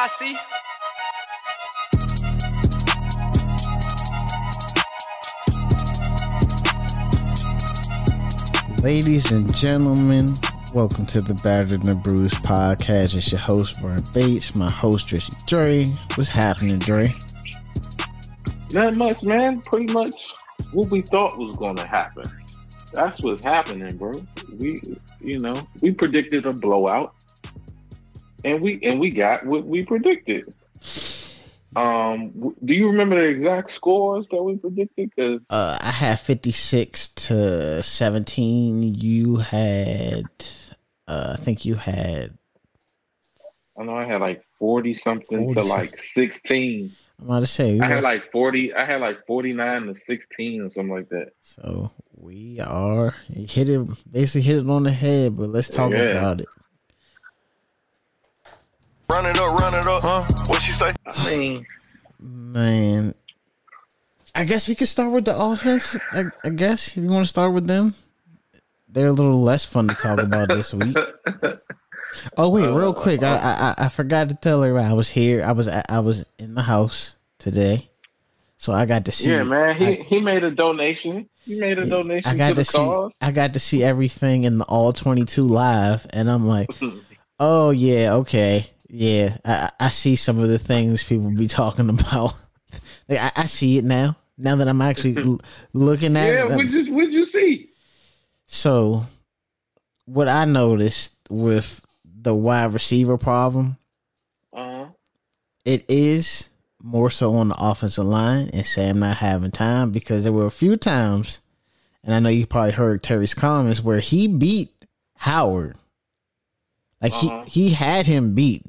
posse. Ladies and gentlemen, welcome to the Battered and the Bruised podcast. It's your host, Brian Bates, my host, Drizzy Dre. What's happening, Dre? Not much, man. Pretty much what we thought was going to happen. That's what's happening, bro. We, you know, we predicted a blowout, and we and we got what we predicted. Um, do you remember the exact scores that we predicted? Because Uh, I had 56 to 17. You had, uh, I think you had, I know I had like forty something 40 to like sixteen. I'm about to say, I had like forty. I had like forty nine to sixteen or something like that. so we are, hit it, basically hit it on the head, but let's talk Yeah. about it. Run it up, run it up, huh? What she say? I mean, Man, I guess we could start with the offense. I, I guess if you want to start with them, they're a little less fun to talk about this week. Oh wait, uh, real quick, I, I I- I forgot to tell her I was here. I was I was in the house today, so I got to see. yeah, man. He I, he made a donation. He made a donation I got to to the see. cause. I got to see everything in the all twenty two live, and I'm like, oh yeah, okay, yeah. I I see some of the things people be talking about. like, I, I see it now. Now that I'm actually l- looking at Yeah, it, I'm- what'd you what'd you see? so what I noticed with the wide receiver problem, Uh it is more so on the offensive line and Sam not having time because there were a few times, and I know you probably heard Terry's comments where he beat Howard. Like Uh-huh. he he had him beat,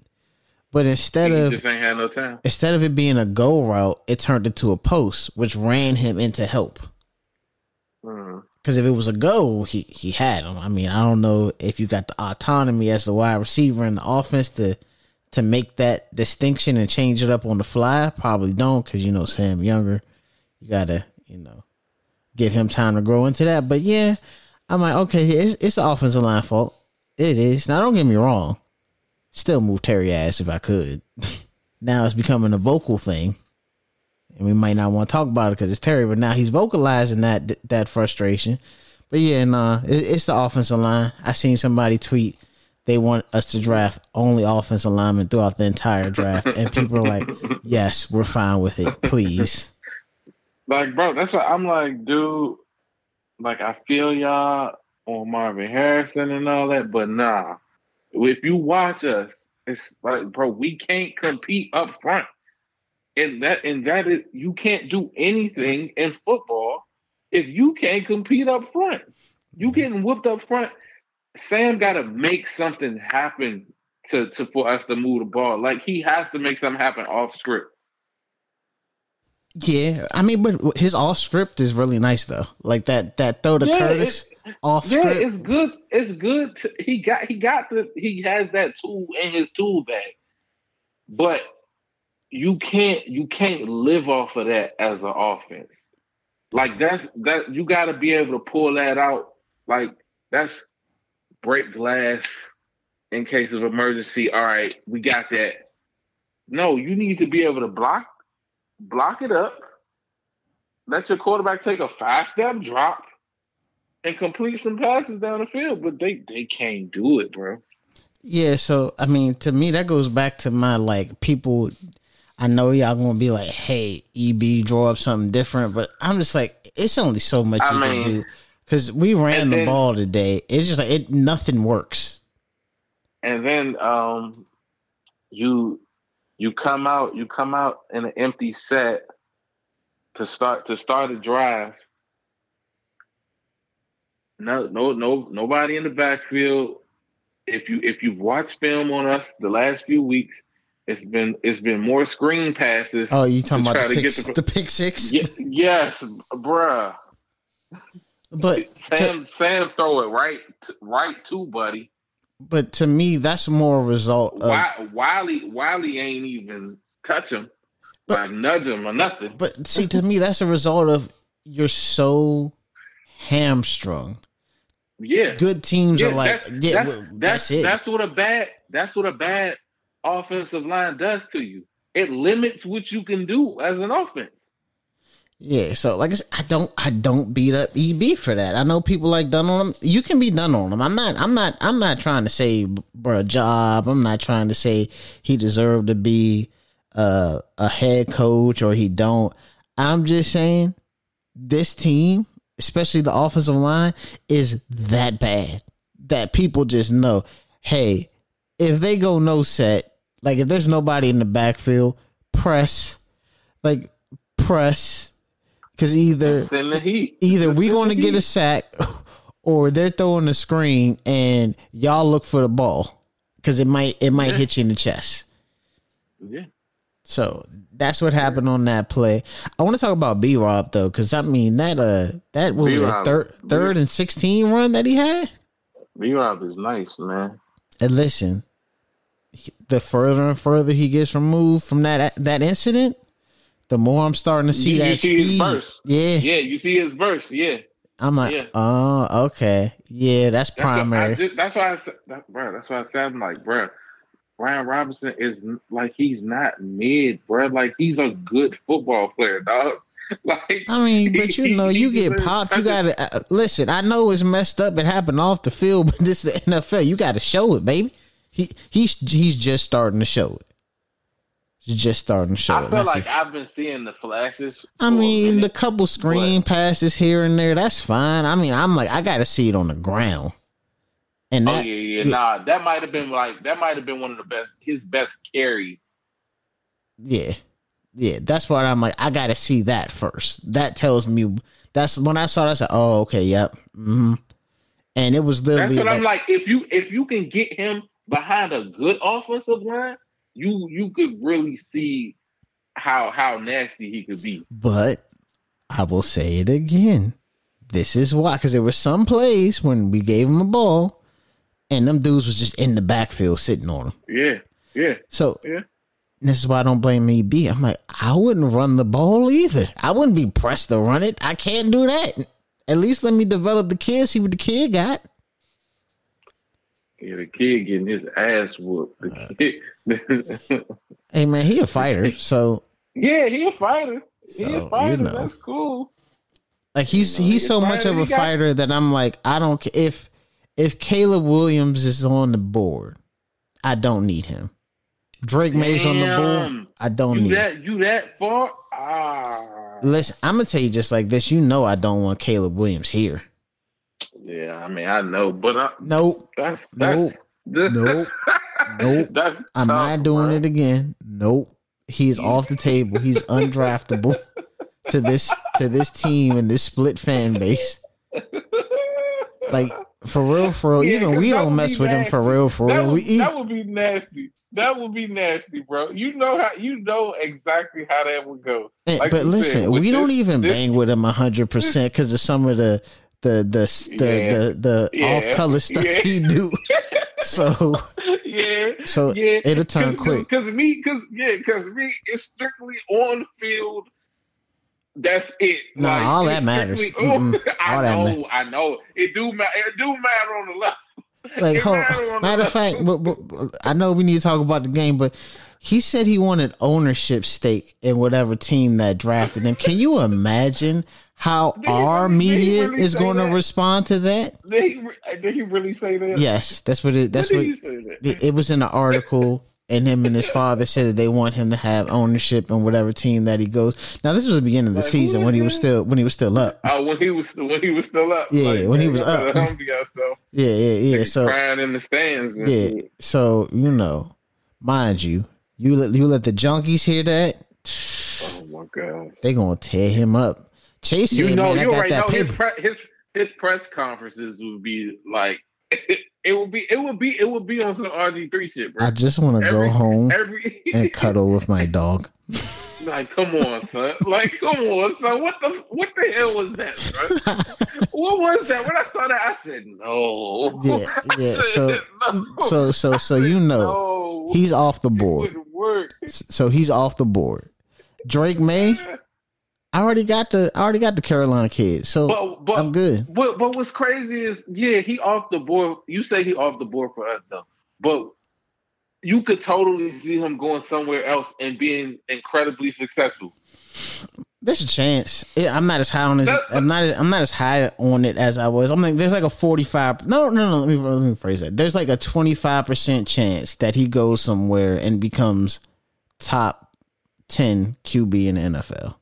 but instead he of just ain't had no instead of it being a go route, it turned into a post, which ran him into help. Mm. Because if it was a go, he he had him. I mean, I don't know if you got the autonomy as the wide receiver in the offense to to make that distinction and change it up on the fly. Probably don't, because you know Sam Younger. You gotta you know give him time to grow into that. But yeah, I'm like, okay, it's, it's the offensive line fault. It is. Now, don't get me wrong. Still move Terry ass if I could. now it's becoming a vocal thing and we might not want to talk about it because it's Terry, but now he's vocalizing that that frustration. But yeah, nah, uh, it, it's the offensive line. I seen somebody tweet they want us to draft only offensive linemen throughout the entire draft, and people are like, "Yes, we're fine with it, please." Like, bro, that's what I'm like, dude. Like, I feel y'all on Marvin Harrison and all that, but nah. If you watch us, it's like, bro, we can't compete up front. And that and that is you can't do anything in football if you can't compete up front. You mm-hmm. getting whooped up front. Sam gotta make something happen to, to for us to move the ball. Like he has to make something happen off script. Yeah, I mean, but his off script is really nice though. Like that that throw to Yeah, Curtis off Yeah, script. it's good. It's good. To, he got he got the he has that tool in his tool bag, but you can't you can't live off of that as an offense. Like that's that you got to be able to pull that out. Like that's break glass in case of emergency. All right, we got that. No, you need to be able to block block it up. Let your quarterback take a five step drop and complete some passes down the field, but they they can't do it, bro. Yeah, so I mean, to me, that goes back to my like people. I know y'all gonna be like, "Hey, EB, draw up something different," but I'm just like, it's only so much I you mean- can do because we ran the then- ball today. It's just like it, nothing works. And then um, you you come out you come out in an empty set to start to start a drive. No, no, no, nobody in the backfield. If you if you've watched film on us the last few weeks, it's been it's been more screen passes. Oh, you talking about the to pick, the- the pick six? Ye- yes, bruh. But to, Sam Sam throw it right right to Buddy. But to me, that's more a result of. Wi- Wylie Wylie ain't even touch him, But- like nudge him or nothing. But see, to me, that's a result of you're so hamstrung. Yeah, Good teams yeah, are like, that's, yeah, that's, well, that's, that's it. that's what a bad that's what a bad offensive line does to you. It limits what you can do as an offense. Yeah, so like I said, I don't I don't beat up EB for that. I know people like done on him. You can be done on him. I'm not I'm not I'm not trying to say a job. I'm not trying to say he deserved to be uh, a head coach or he don't. I'm just saying this team, especially the offensive line, is that bad that people just know, hey, if they go no set, like if there's nobody in the backfield, press, like press because either the either we going to get a sack or they're throwing a screen and y'all look for the ball because it might it might Yeah. hit you in the chest. Yeah. So that's what happened on that play. I want to talk about B Rob though, because I mean that uh that what was it, third third and sixteen run that he had. B Rob is nice, man. And listen, the further and further he gets removed from that that incident, the more I'm starting to see You- you that see his speed. burst. Yeah, Yeah, you see his verse. Yeah. I'm like, Yeah. oh, okay, yeah, that's That's primary. just- that's why I said, that, bro. That's why I said, I'm like, bro. Brian Robinson is like he's not mid, bro. Like he's a good football player, dog. Like I mean, but you know, you get popped. You gotta uh, listen. I know it's messed up. It happened off the field, but this is the NFL. You got to show it, baby. He he's he's just starting to show it. Just starting to show I feel like it. I've been seeing the flashes. I mean, the couple screen passes here and there, that's fine. I mean, I'm like, I got to see it on the ground. And oh that, yeah, yeah, yeah. nah, that might have been like that might have been one of the best, his best carry. yeah, yeah, that's what I'm like. I got to see that first. That tells me that's when I saw that. I said, oh, okay, yep. hmm And it was That's literally what I'm like- like. If you if you can get him behind a good offensive line, you you could really see how how nasty he could be. But I will say it again. This is why, because there were some plays when we gave him the ball, and them dudes was just in the backfield sitting on him. Yeah, yeah, So yeah. this is why I don't blame EB. I'm like, I wouldn't run the ball either. I wouldn't be pressed to run it. I can't do that. At least let me develop the kid, see what the kid got. Yeah, the kid getting his ass whooped. The Hey man, he a fighter, so yeah, he a fighter. He So, you a fighter. know. That's cool. like he's You know, he's he a so much of a he got- fighter that I'm like, I don't ca- if if Caleb Williams is on the board, I don't need him. Drake Maye's on the board, I don't You need. him. you that far? Ah, Listen, I'm gonna tell you just like this. You know, I don't want Caleb Williams here. Yeah. I mean, I know, but I, Nope, that's that's nope, nope, nope. that's I'm tough, not doing bro. it again. Nope. He's off the table. He's undraftable to this to this team and this split fan base. Like for real, for real. Yeah, even we don't mess with him for real, for that real. would, We eat. that would be nasty. That would be nasty, bro. You know how you know exactly how that would go. Like but listen, said, we don't even this- bang with him hundred percent because of some of the the the the Yeah. the, the Yeah. off color stuff Yeah. he do. So yeah, so yeah. it'll turn quick. Because me, because yeah, because me, it's strictly on field. That's it. Nah, all that matters. strictly Mm-mm. I All know, I know. It do matter. It do matter on the left. like It hold, matter on the matter of fact, but, but, I know we need to talk about the game, but he said he wanted ownership stake in whatever team that drafted him. Can you imagine how Did our really- media really is going to respond to that? Did he, did he really say that? Yes, that's what it. That's what that? it, was in the article. And him and his father said that they want him to have ownership in whatever team that he goes. Now this was the beginning of the Like, season when he was still when he was still up. Oh, when he was when he was still up. Yeah, when he was up. yourself. Yeah, yeah, yeah. So crying in the stands. And Yeah. shit. So you know, mind you, you let you let the junkies hear that, Oh my god. they gonna tear him up. Chase You know, "Man, you got already that know his, pre- his his press conferences would be like it would be it would be it would be on some RG three shit, bro. I just want to go home Every and cuddle with my dog. like, come on, son. Like, come on, son. What the what the hell was that, bro? what was that? When I saw that, I said no. Yeah, yeah, so- no. So, so, so you know, no, he's off the board. work. So he's off the board. Drake Maye, I already got the, I already got the Carolina kid, so But but I'm good. But but what's crazy is yeah, he off the board. You say he off the board for us though, but you could totally see him going somewhere else and being incredibly successful. There's a chance. Yeah, I'm not as high on it. I'm not. I'm not as high on it as I was. I'm like, there's like a 45. No, no, no. Let me let me phrase that. There's like a 25 percent chance that he goes somewhere and becomes top 10 QB in the NFL.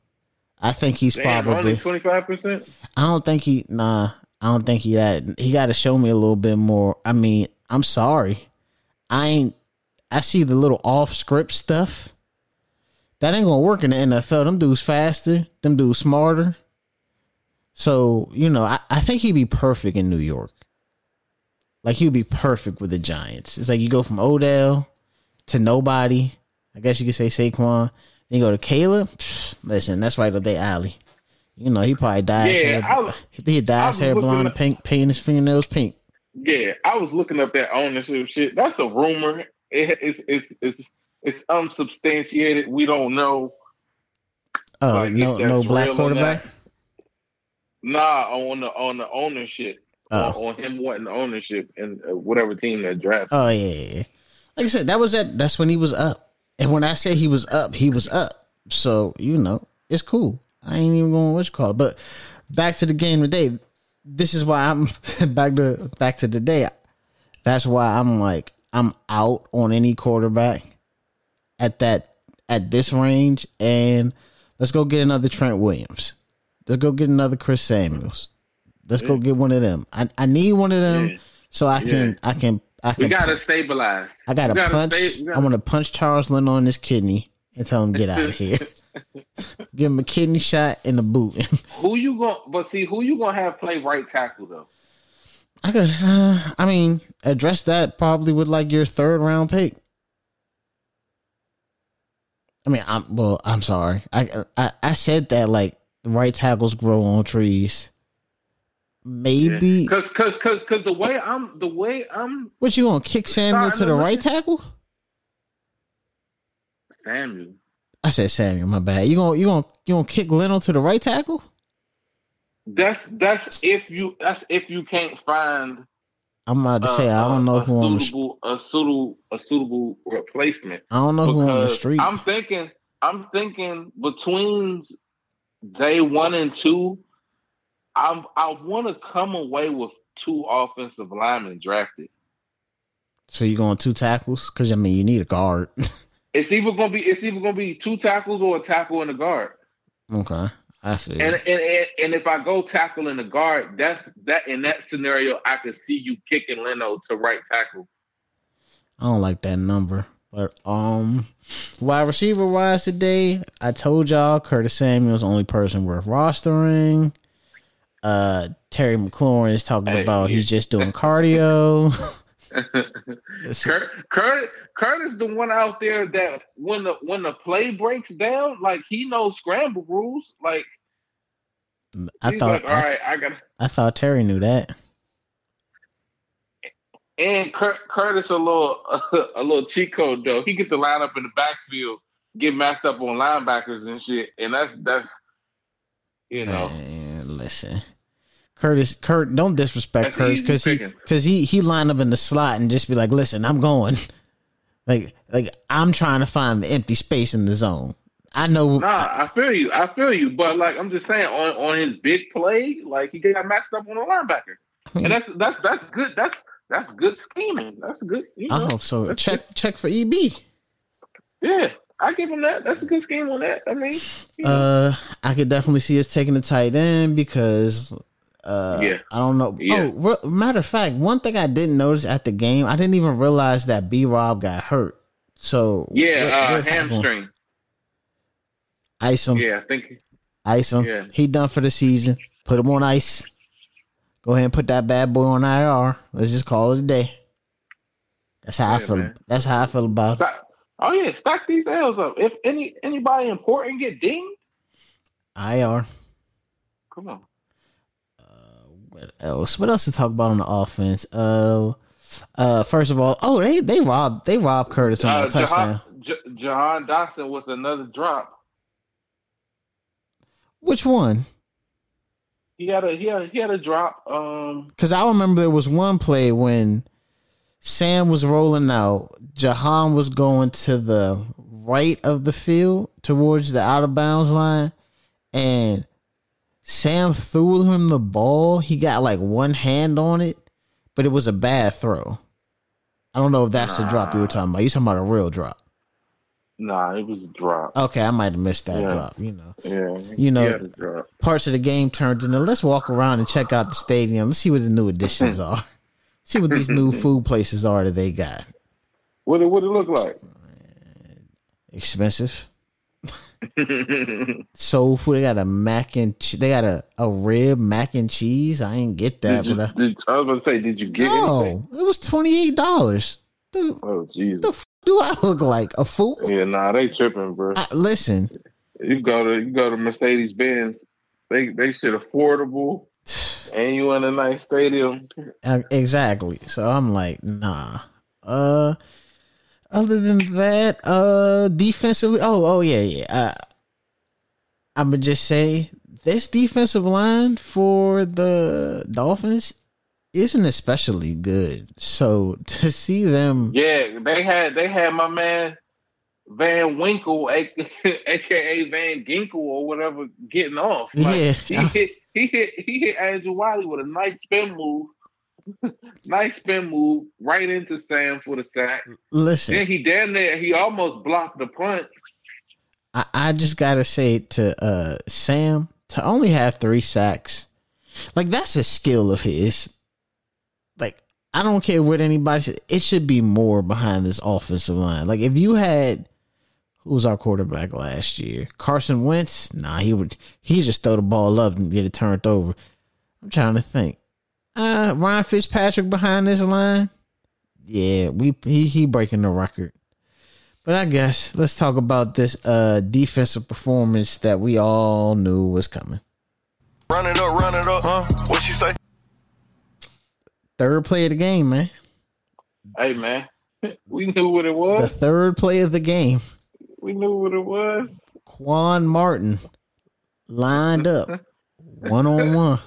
I think he's Damn, probably twenty five percent. I don't think he. Nah, I don't think he that. He got to show me a little bit more. I mean, I'm sorry. I ain't. I see the little off script stuff. That ain't gonna work in the NFL. Them dudes faster. Them dudes smarter. So you know, I, I think he'd be perfect in New York. Like he'd be perfect with the Giants. It's like you go from Odell to nobody. I guess you could say Saquon. Then go to Caleb. Psh, listen, that's right up their alley. You know, he probably dyed his Yeah, hair. I he dyed I hair blonde and up- pink, painting his fingernails pink. Yeah, I was looking up that ownership shit. That's a rumor. It, it's it's it's it's unsubstantiated. We don't know. Oh, Like, no, no black quarterback. Nah, on the on the ownership, Oh. on, on him wanting ownership and uh, whatever team that drafted. Oh yeah, yeah, yeah. Like I said, that was at that's when he was up. And when I say he was up, he was up. So, you know, it's cool. I ain't even going what you call it. But back to the game today. This is why I'm back to back to the day. That's why I'm like I'm out on any quarterback at that at this range and let's go get another Trent Williams. Let's go get another Chris Samuels. Let's go get one of them. I, I need one of them Yeah. so I can I can I We gotta stabilize. I got to gotta punch. we gotta- I want to punch Charles Lynn on his kidney and tell him get out of here. Give him a kidney shot in the boot. Who you going? But see, who you gonna have play right tackle though? I could. Uh, I mean, address that probably with like your third round pick. I mean, I'm well. I'm sorry. I I, I said that like the right tackles grow on trees. Maybe. Cause, cause, cause, cause the way I'm, the way I'm, What you gonna kick Samuel to the right tackle? Samuel. I said Samuel. My bad. You gonna you gonna you gonna kick Leno to the right tackle? That's that's if you that's if you can't find I'm about to uh, say I don't know a, who on the suitable a suitable a suitable replacement. I don't know who on the street. I'm thinking I'm thinking between day one and two, I'm I want to come away with two offensive linemen drafted. so you're going two tackles? Because I mean, you need a guard. It's either gonna be it's either gonna be two tackles or a tackle and a guard. okay, I feel. And, and and and if I go tackle in the guard, that's that in that scenario, I could see you kicking Leno to right tackle. I don't like that number. But um, wide receiver wise today, I told y'all Curtis Samuel's the only person worth rostering. Uh, Terry McLaurin is talking Hey, about yeah. he's just doing cardio. Kurt, Kurt, Kurt is the one out there that when the when the play breaks down, like he knows scramble rules. Like I thought like, all I, right, I got. I thought Terry knew that. And Kurt, Curtis a little a little cheat code though. He gets the line up in the backfield, get matched up on linebackers and shit, and that's that's you know. Man, listen. Curtis, Kurt, don't disrespect Curtis because he because he he lined up in the slot and just be like, "Listen, I'm going." Like like I'm trying to find the empty space in the zone. I know. Nah, I feel you. I feel you. But like I'm just saying, on on his big play, like he got matched up on a linebacker, and that's that's that's good. That's that's good scheming. That's good. You know? I hope so. Check check for EB. Yeah, I give him that. That's a good scheme on that. I mean, know. Uh, I could definitely see us taking the tight end because. Uh, Yeah. I don't know. Yeah. Oh, re- matter of fact, one thing I didn't notice at the game, I didn't even realize that B Rob got hurt. So yeah, what- uh, hamstring. Ice him. Yeah, I think. Ice him. Yeah. He done for the season. Put him on ice. Go ahead and put that bad boy on IR. Let's just call it a day. That's how I feel. man. That's how I feel about it. Stack, oh yeah, stack these L's up. If any anybody important get dinged, IR. come on. What else? What else to talk about on the offense? Uh, uh. First of all, oh they they robbed they robbed Curtis on Uh, that touchdown. Jahan, J- Jahan Dotson with another drop. Which one? He had a he had a, he had a drop. Um, Because I remember there was one play when Sam was rolling out. Jahan was going to the right of the field towards the out of bounds line, and Sam threw him the ball. He got like one hand on it, but it was a bad throw. I don't know if that's the drop you were talking about. You talking about a real drop? Nah, it was a drop. Okay, I might have missed that Yeah. drop. You know, Yeah, You know- he had a drop. parts of the game turned into. Let's walk around and check out the stadium. Let's see what the new additions are. See what these new food places are that they got. What it what it look like? Expensive. Soul food. They got a mac and che- they got a, a rib mac and cheese. I ain't get that, did you, but I, did, I was gonna say, did you get anything? no, it was twenty eight dollars. Oh Jesus. the f- do I look like a fool? Yeah, nah, they tripping, bro. I, listen, You go to you go to Mercedes Benz. They they shit affordable, and you in a nice stadium. Uh, exactly. So I'm like, nah. Uh, other than that, uh, defensively, oh, oh yeah, yeah. Uh, I'm gonna just say this defensive line for the Dolphins isn't especially good. So to see them, Yeah, they had they had my man Van Winkle, aka Van Ginkel or whatever, getting off. Like, Yeah. he he hit he hit Andrew Wylie with a nice spin move. nice spin move right into Sam for the sack. listen, Then he damn near he almost blocked the punt. I, I just gotta say to uh Sam to only have three sacks, like that's a skill of his. Like I don't care what anybody it should be more behind this offensive line. Like if you had who was our quarterback last year? Carson Wentz? Nah, he would he just throw the ball up and get it turned over. I'm trying to think. Uh Ryan Fitzpatrick behind this line? Yeah, we he he breaking the record. But I guess let's talk about this uh defensive performance that we all knew was coming. Run it up, run it up, huh? What she say? Third play of the game, man. Hey man, we knew what it was. The was. third play of the game. We knew what it was. Quan Martin lined up one on one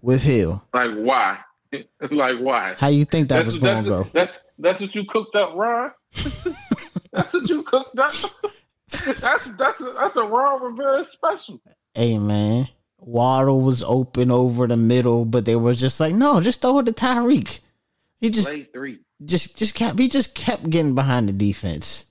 with Hill. Like why? like why? How you think that was gonna go? That's that's what you cooked up, Ron. that's what you cooked up. that's that's a, that's a Ron Rivera special. Hey man. Waddle was open over the middle, but they were just like, no, just throw it to Tyreek. He just Play three. just just kept he just kept getting behind the defense.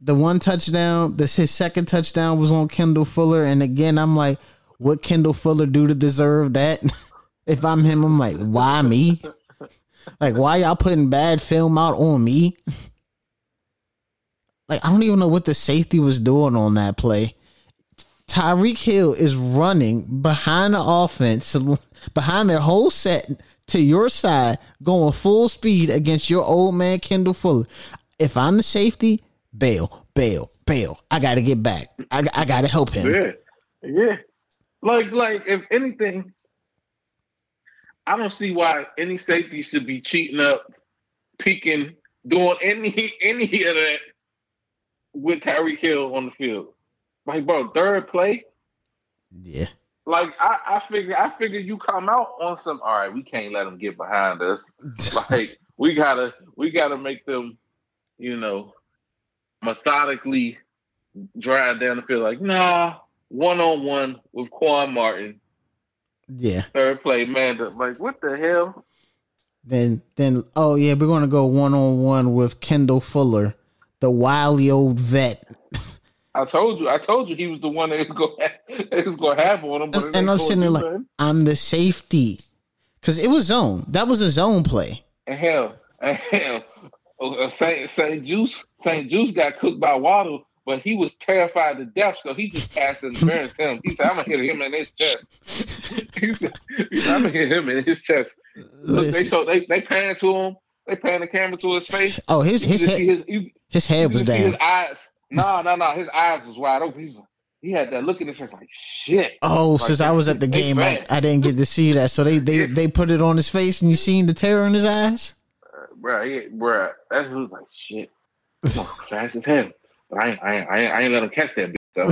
The one touchdown, this his second touchdown was on Kendall Fuller, and again I'm like, what Kendall Fuller do to deserve that? if I'm him, I'm like, why me? Like, why y'all putting bad film out on me? like, I don't even know what the safety was doing on that play. Tyreek Hill is running behind the offense, behind their whole set to your side, going full speed against your old man Kendall Fuller. If I'm the safety, bail, bail, bail. I got to get back. I, I got to help him. Yeah, yeah. Like like if anything, I don't see why any safety should be cheating up, peeking, doing any any of that with Tyreek Hill on the field. Like, bro, third play. Yeah. Like I, I figure I figure you come out on some all right, we can't let them get behind us. Like we gotta we gotta make them, you know, methodically drive down the field like, nah, one on one with Quan Martin. Yeah. Third play, man. Like, what the hell? Then then oh yeah, we're gonna go one on one with Kendall Fuller, the wily old vet. I told you, I told you he was the one that was going that was to have on him. But And, and I'm sitting there like. I'm the safety. Cause it was zone. That was a zone play. and hell, and hell, Uh, uh, Saint Saint Juice Saint Juice got cooked by Waddle, but he was terrified to death, so he just passed and embarrassed him. He said, "I'm gonna hit him in his chest." he said, he said, "I'm gonna hit him in his chest." Look, they so they they pan to him. They pan the camera to his face. Oh, his his head his, you, his head was see his eyes. No, no, no. His eyes was wide open. He's like, he had that look in his face like shit. Oh, Like, since I was at the game, I. I didn't get to see that. So they they they put it on his face, and you seen the terror in his eyes. He, bruh, that's who's like shit. Fast as hell. But I I I I ain't let him catch that bitch though.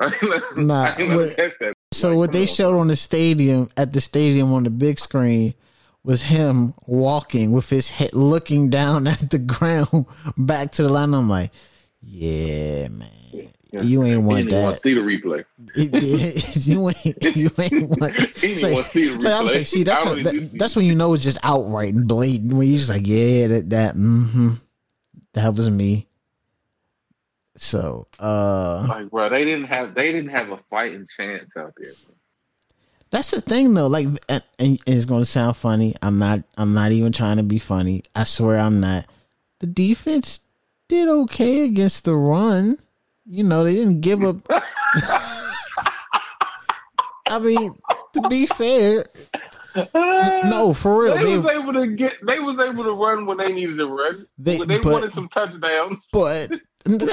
I ain't let, Nah, I ain't let what- catch that. So Like, what they on. showed on the stadium at the stadium on the big screen was him walking with his head looking down at the ground back to the line. I'm like, yeah, man. You ain't want didn't that. to see the replay. you ain't. You ain't want. Like- want to see the I was replay. like, see, that's what, that, that's when you know it's just outright and blatant. When you just like, yeah, that that mm-hmm, that was me. So, uh, Like, bro, they didn't have they didn't have a fighting chance out there. bro. That's the thing though. Like, and, and it's going to sound funny. I'm not. I'm not even trying to be funny. I swear I'm not. The defense did okay against the run. You know, they didn't give up. I mean, to be fair, no, for real. They, They, was able to get. They was able to run when they needed to run. They- they but- wanted some touchdowns. but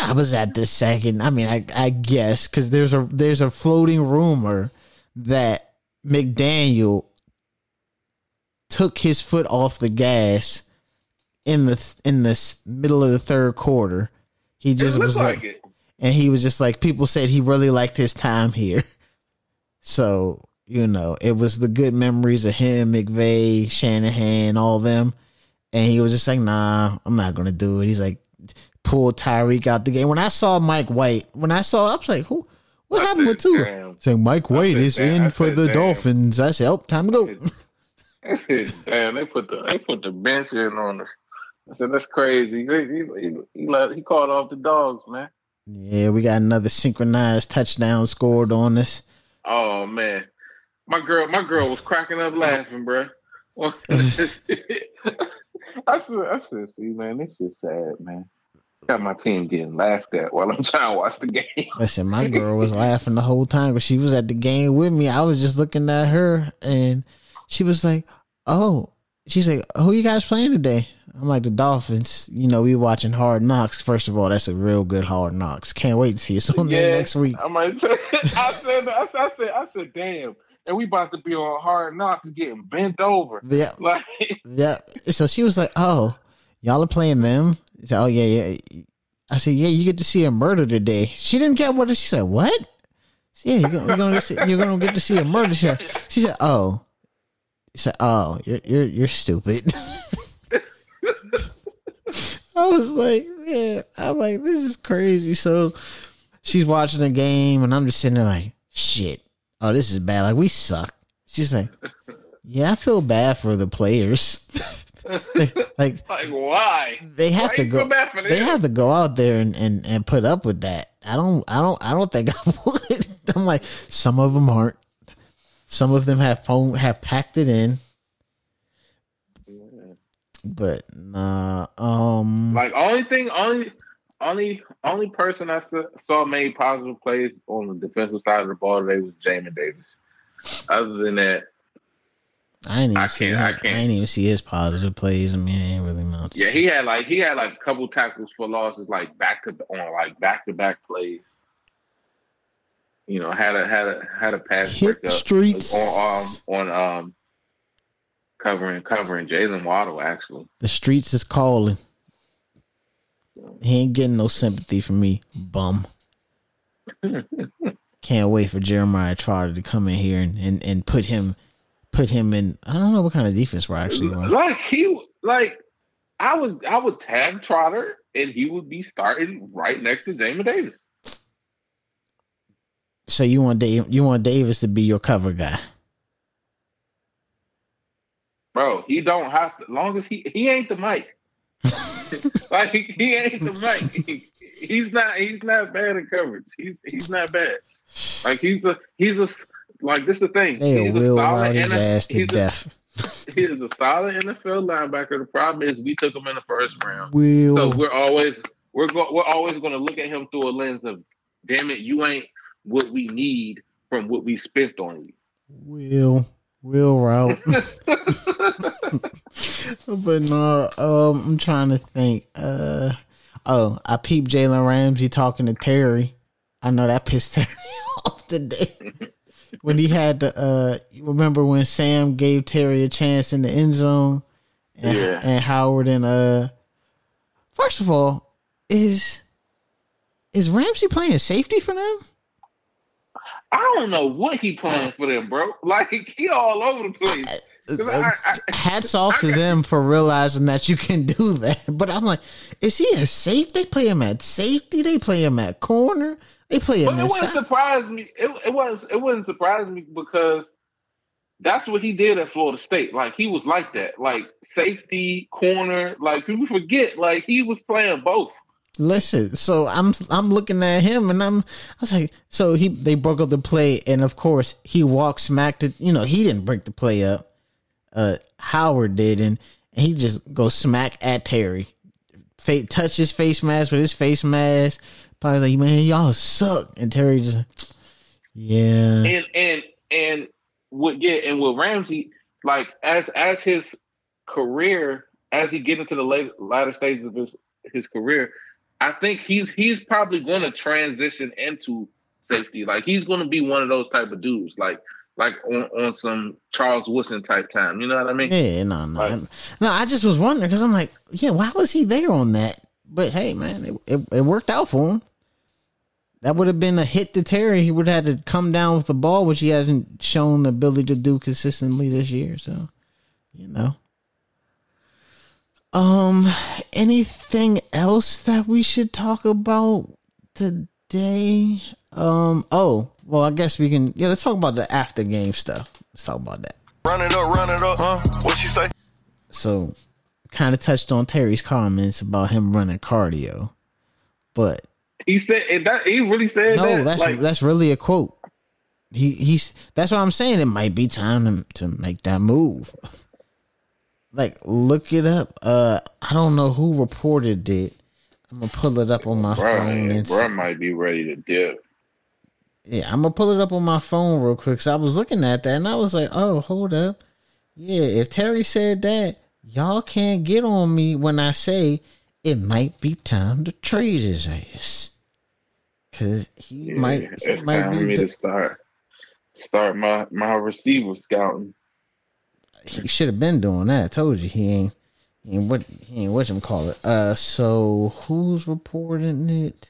I was at the second. I mean, I, I guess because there's a there's a floating rumor that McDaniel took his foot off the gas in the in the middle of the third quarter. He just was like like, it. And he was just like, people said he really liked his time here. So you know, it was the good memories of him, McVay, Shanahan, all them, and he was just like, nah, I'm not gonna do it. He's like, pull Tyreek out the game. When I saw Mike White, when I saw, I was like, who? What I happened with said, Tua? damn. Saying Mike White said, is damn. in I for said, the damn. Dolphins. I said, oh, time to go. Damn, they put the they put the bench in on us. I said that's crazy. He he, he, he, let, he called off the dogs, man. Yeah, we got another synchronized touchdown scored on us. Oh man, my girl, my girl was cracking up laughing, bro. I said, I said, see, man, this is sad, man. Got my team getting laughed at while I'm trying to watch the game. Listen, my girl was laughing the whole time because she was at the game with me. I was just looking at her and she was like, Oh, she's like, Who you guys playing today? I'm like, The Dolphins. You know, we watching Hard Knocks. First of all, that's a real good Hard Knocks. Can't wait to see it on there next week. I might say, I said, I said, I said, I said, damn. And we about to be on hard knocks and getting bent over. Yeah, Like, yeah. So she was like, Oh, y'all are playing them? I said, Oh, yeah, yeah. I said, Yeah, you get to see a murder today. She didn't get what she said, What? Yeah, you're gonna, you're gonna, get, to- you're gonna get to see a murder. She said, she said "Oh, she said, oh, you're you're you're stupid." I was like, "Yeah," I'm like, "This is crazy." So she's watching the game, and I'm just sitting there like, "Shit, oh, this is bad. Like we suck." She's like, "Yeah, I feel bad for the players. like, like like why? they have Why to go. feel bad for They have to go out there and, and, and put up with that. I don't. I don't. I don't think I would. I'm like some of them aren't. Some of them have phone have packed it in, but nah. Um. Like only thing, only, only, only person I saw made positive plays on the defensive side of the ball today was Jamin Davis. Other than that, I didn't even I see. I I, didn't even see his positive plays. I mean, it ain't really much. yeah, he had like he had like a couple tackles for losses, like back to on like back to back plays. You know, had a had a had a pass Hit breakup streets. on um on um covering covering Jaylen Waddle actually. The streets is calling. He ain't getting no sympathy from me, bum. Can't wait for Jeremiah Trotter to come in here and, and, and put him put him in. I don't know what kind of defense we're actually running. Like he like I would I would tag Trotter and he would be starting right next to Jamin Davis. So you want Dave, you want Davis to be your cover guy? Bro, he don't have to long as he he ain't the mic. like he, ain't the mic. He- he's not he's not bad at coverage. He's he's not bad. Like he's a he's a like this is the thing. They he's will a solid his NF ass to he's a- death. he is a solid NFL linebacker. The problem is we took him in the first round. Will So we're always we're go, we're always going to look at him through a lens of, damn it, you ain't what we need from what we spent on you. will will route. but no, um, I'm trying to think. Uh, oh, I peeped Jalen Ramsey talking to Terry. I know that pissed Terry off today when he had the. Uh, remember when Sam gave Terry a chance in the end zone, and, Yeah. and Howard and uh. First of all, is is Ramsey playing safety for them? I don't know what he playing for them, bro. Like he all over the place. I, uh, I, hats off to them for realizing that you can do that. But I'm like, is he a safe? They play him at safety. They play him at corner. They play him. But it wouldn't surprise me. It, it was. It wouldn't surprise me because that's what he did at Florida State. Like he was like that. Like safety, corner. Like people forget. Like he was playing both. Listen, so I'm I'm looking at him and I'm I was like, so he they broke up the play and of course he walked smacked it. You know he didn't break the play up. Uh, Howard did and, and he just goes smack at Terry. Fa- touch his face mask with his face mask. Probably like, man, y'all suck. And Terry just, yeah. And and and with yeah, and with Ramsey, like as as his career, as he get into the late, latter stages of his his career, I think he's he's probably going to transition into safety. Like he's going to be one of those type of dudes, like like on, on some Charles Woodson type time. You know what I mean? Yeah, no, no, like, no. I just was wondering because I'm like, yeah, why was he there on that? But hey, man, it, it, it worked out for him. That would have been a hit to Terry. He would have had to come down with the ball, which he hasn't shown the ability to do consistently this year. So, you know. Um, anything else that we should talk about today? Um, oh, well, I guess we can. Yeah, let's talk about the after game stuff. Let's talk about that. Run it up, run it up, huh? What she say? So, kind of touched on Terry's comments about him running cardio, but he said that he really said no. That? That's like, that's really a quote. He he's that's what I'm saying. It might be time to to make that move. like look it up. Uh, I don't know who reported it. I'm gonna pull it up on my phone. And bro might be ready to dip. Yeah, I'm gonna pull it up on my phone real quick. Cause I was looking at that and I was like, oh, hold up. Yeah, if Terry said that, y'all can't get on me when I say it might be time to trade his ass. Cause he Yeah, might, he might be. me the- to start start my my receiver scouting. He should have been doing that. I told you he ain't. He ain't what he ain't what you call it. Uh, so who's reporting it?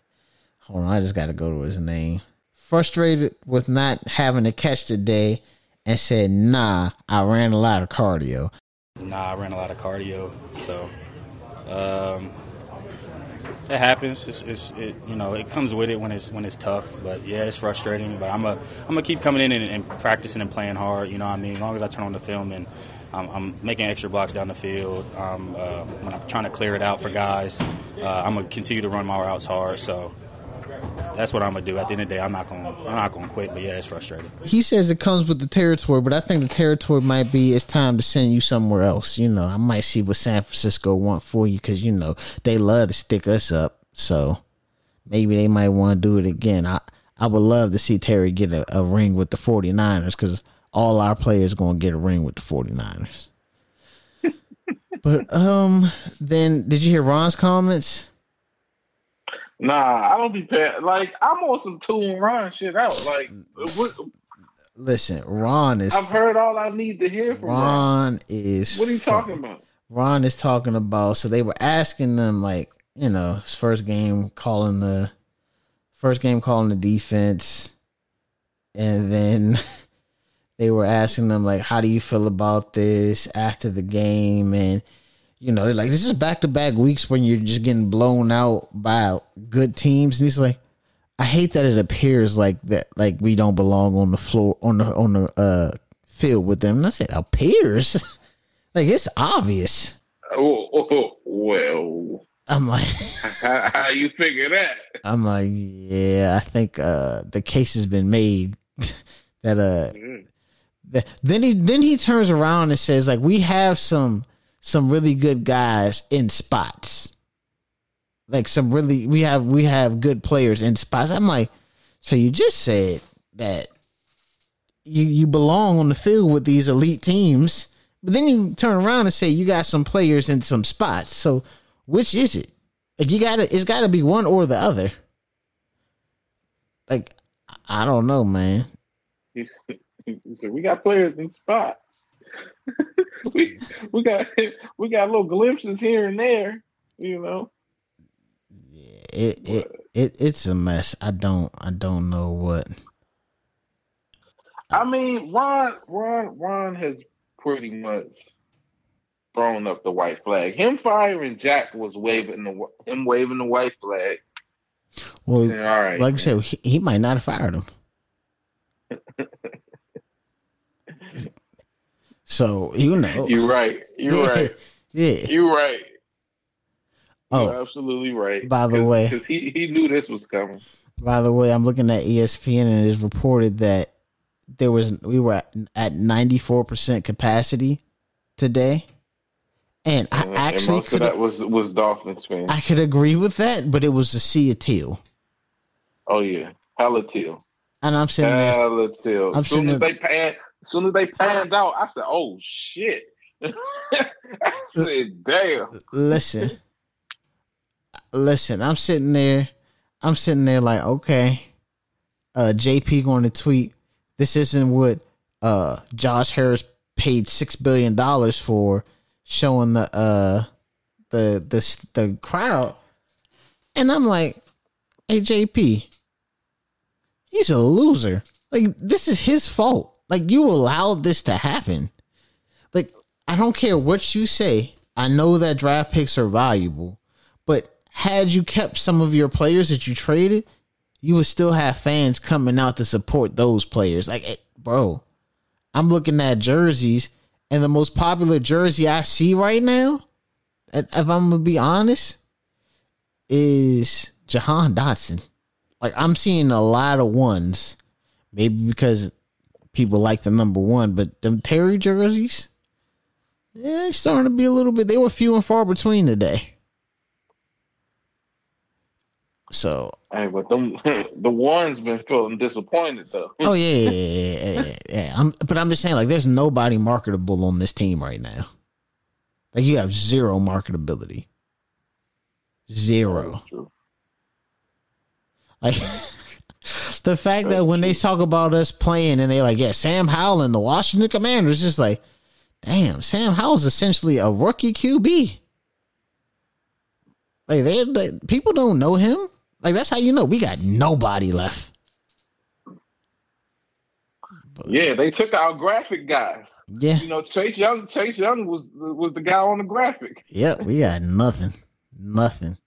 Hold on, I just got to go to his name. Frustrated with not having to catch today, and said, "Nah, I ran a lot of cardio." Nah, I ran a lot of cardio, so um, it happens. It's, it's it, you know it comes with it when it's when it's tough. But yeah, it's frustrating. But I'm a I'm gonna keep coming in and, and practicing and playing hard. You know what I mean? As long as I turn on the film and I'm, I'm making extra blocks down the field. Um, uh, when I'm trying to clear it out for guys, uh, I'm gonna continue to run my routes hard. So that's what I'm gonna do. At the end of the day, I'm not gonna I'm not gonna quit. But yeah, it's frustrating. He says it comes with the territory, but I think the territory might be it's time to send you somewhere else. You know, I might see what San Francisco want for you because you know they love to stick us up. So maybe they might want to do it again. I I would love to see Terry get a, a ring with the 49ers because all our players to get a ring with the 49ers. but um, then did you hear Ron's comments? Nah, I don't be paying. Like I'm on some two and run shit out. Like what, Listen, Ron is I've heard all I need to hear from Ron. Ron is What are you talking about? Ron is talking about. So they were asking them like, you know, his first game calling the first game calling the defense, and then they were asking them like, how do you feel about this after the game? And you know, they're like, this is back to back weeks when you're just getting blown out by good teams, and he's like. I hate that it appears like that, like we don't belong on the floor on the on the uh, field with them. And I said, appears, like it's obvious. Oh, oh, oh, well, I'm like, how, how you figure that? I'm like, yeah, I think uh, the case has been made that uh, Mm. th- then he then he turns around and says like we have some some really good guys in spots, like some really we have we have good players in spots. I'm like, so you just said that you you belong on the field with these elite teams, but then you turn around and say you got some players in some spots. So which is it? Like you gotta it's gotta be one or the other. Like I don't know, man. Said, "We got players in spots. we we got we got little glimpses here and there. You know, It it, it it's a mess. I don't I don't know what. I mean, Ron Ron Ron has pretty much thrown up the white flag. Him firing Jack was waving the him waving the white flag. Well, Saying, all right, like I man. said, he, he might not have fired him. so you know, you're right. You're yeah, right. Yeah. You're right. Oh. You're absolutely right. By the way- because he he knew this was coming. By the way, I'm looking at ESPN and it is reported that there was we were at, at 94% capacity today. And I And- actually could that was was Dolphins fans. I could agree with that, but it was a sea of teal. oh yeah, hella teal, And I'm sitting there hella teal. I'm As soon as they pan, as soon as they panned out, I said, "Oh shit!" I said, "Damn." listen. Listen, I'm sitting there. I'm sitting there like, okay. Uh JP going to tweet, this isn't what uh Josh Harris paid six billion dollars for showing the uh the the the crowd. And I'm like, hey JP, he's a loser. Like this is his fault. Like you allowed this to happen. Like I don't care what you say. I know that draft picks are valuable, but had you kept some of your players that you traded, you would still have fans coming out to support those players. Like, eh, bro, I'm looking at jerseys, and the most popular jersey I see right now, if I'm gonna be honest, is Jahan Dotson. Like, I'm seeing a lot of ones, maybe because people like the number one, but them Terry jerseys, yeah, it's starting to be a little bit. They were few and far between today. So, Hey, but them the ones been feeling disappointed though. oh yeah, yeah, yeah, yeah, yeah, yeah. I'm, but I'm just saying, like, there's nobody marketable on this team right now. Like, you have zero marketability, zero. Like, the fact that when they talk about us playing and they like, yeah, Sam Howell and the Washington Commanders, just like, damn, Sam Howell's essentially a rookie QB. Like they, they people don't know him. Like that's how you know we got nobody left. Yeah, they took our graphic guys. Yeah, You know, Chase Young. Chase Young was was the guy on the graphic. yep, we got nothing, nothing.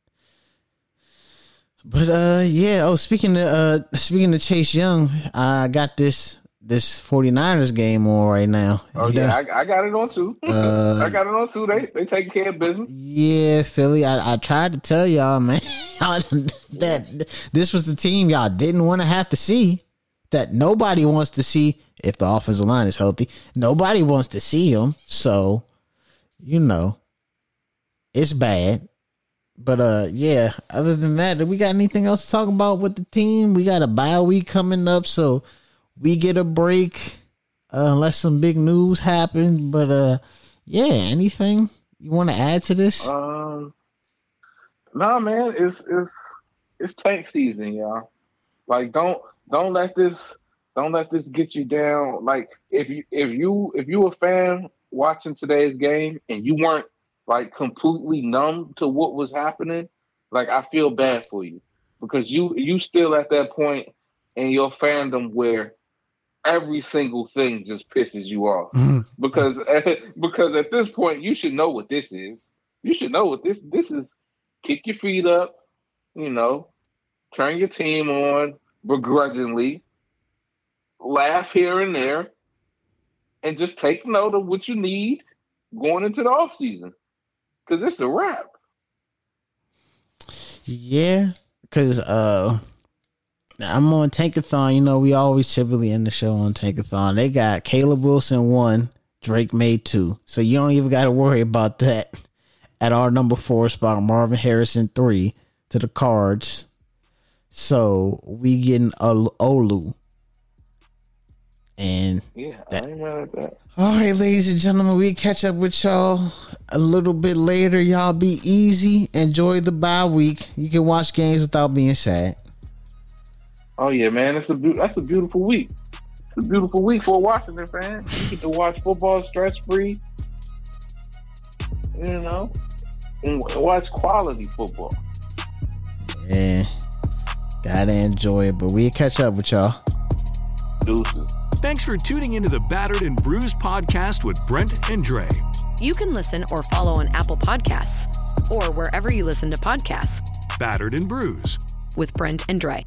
But uh, yeah. Oh, speaking of uh, speaking of Chase Young, I got this this 49ers game on right now. Oh You yeah, I, I got it on too. Uh, I got it on too. They they taking care of business. Yeah, Philly. I, I tried to tell y'all, man, that this was the team y'all didn't want to have to see. That nobody wants to see if the offensive line is healthy. Nobody wants to see them. So, you know, it's bad. But uh, yeah. Other than that, we got anything else to talk about with the team? We got a bye week coming up, so we get a break uh, unless some big news happen. But uh, yeah. Anything you want to add to this? Um, nah, man, it's it's it's tank season, y'all. Like, don't don't let this don't let this get you down. Like, if you if you if you a fan watching today's game and you weren't like completely numb to what was happening, like I feel bad for you because you you still at that point in your fandom where every single thing just pisses you off Mhm. because because at this point you should know what this is. You should know what this this is. Kick your feet up, you know, turn your team on begrudgingly, laugh here and there, and just take note of what you need going into the off season. Cause it's a wrap. Yeah, because uh, I'm on Tankathon. You know, we always typically end the show on Tankathon. They got Caleb Williams one, Drake Maye two, so you don't even got to worry about that. At our number four spot, Marvin Harrison three to the Cards. So we getting Ol- Olu. And Yeah, That- I ain't mad at that. all right, ladies and gentlemen, we catch up with y'all a little bit later. Y'all be easy. Enjoy the bye week. You can watch games without being sad. Oh yeah, man, it's a beau- that's a beautiful week. It's a beautiful week for a Washington fan. You get to watch football stress free. You know, and watch quality football. Yeah, gotta enjoy it. But we catch up with y'all. Deuces. Thanks for tuning into the Battered and Bruised podcast with Brent and Dre. You can listen or follow on Apple Podcasts or wherever you listen to podcasts Battered and Bruised. with Brent and Dre.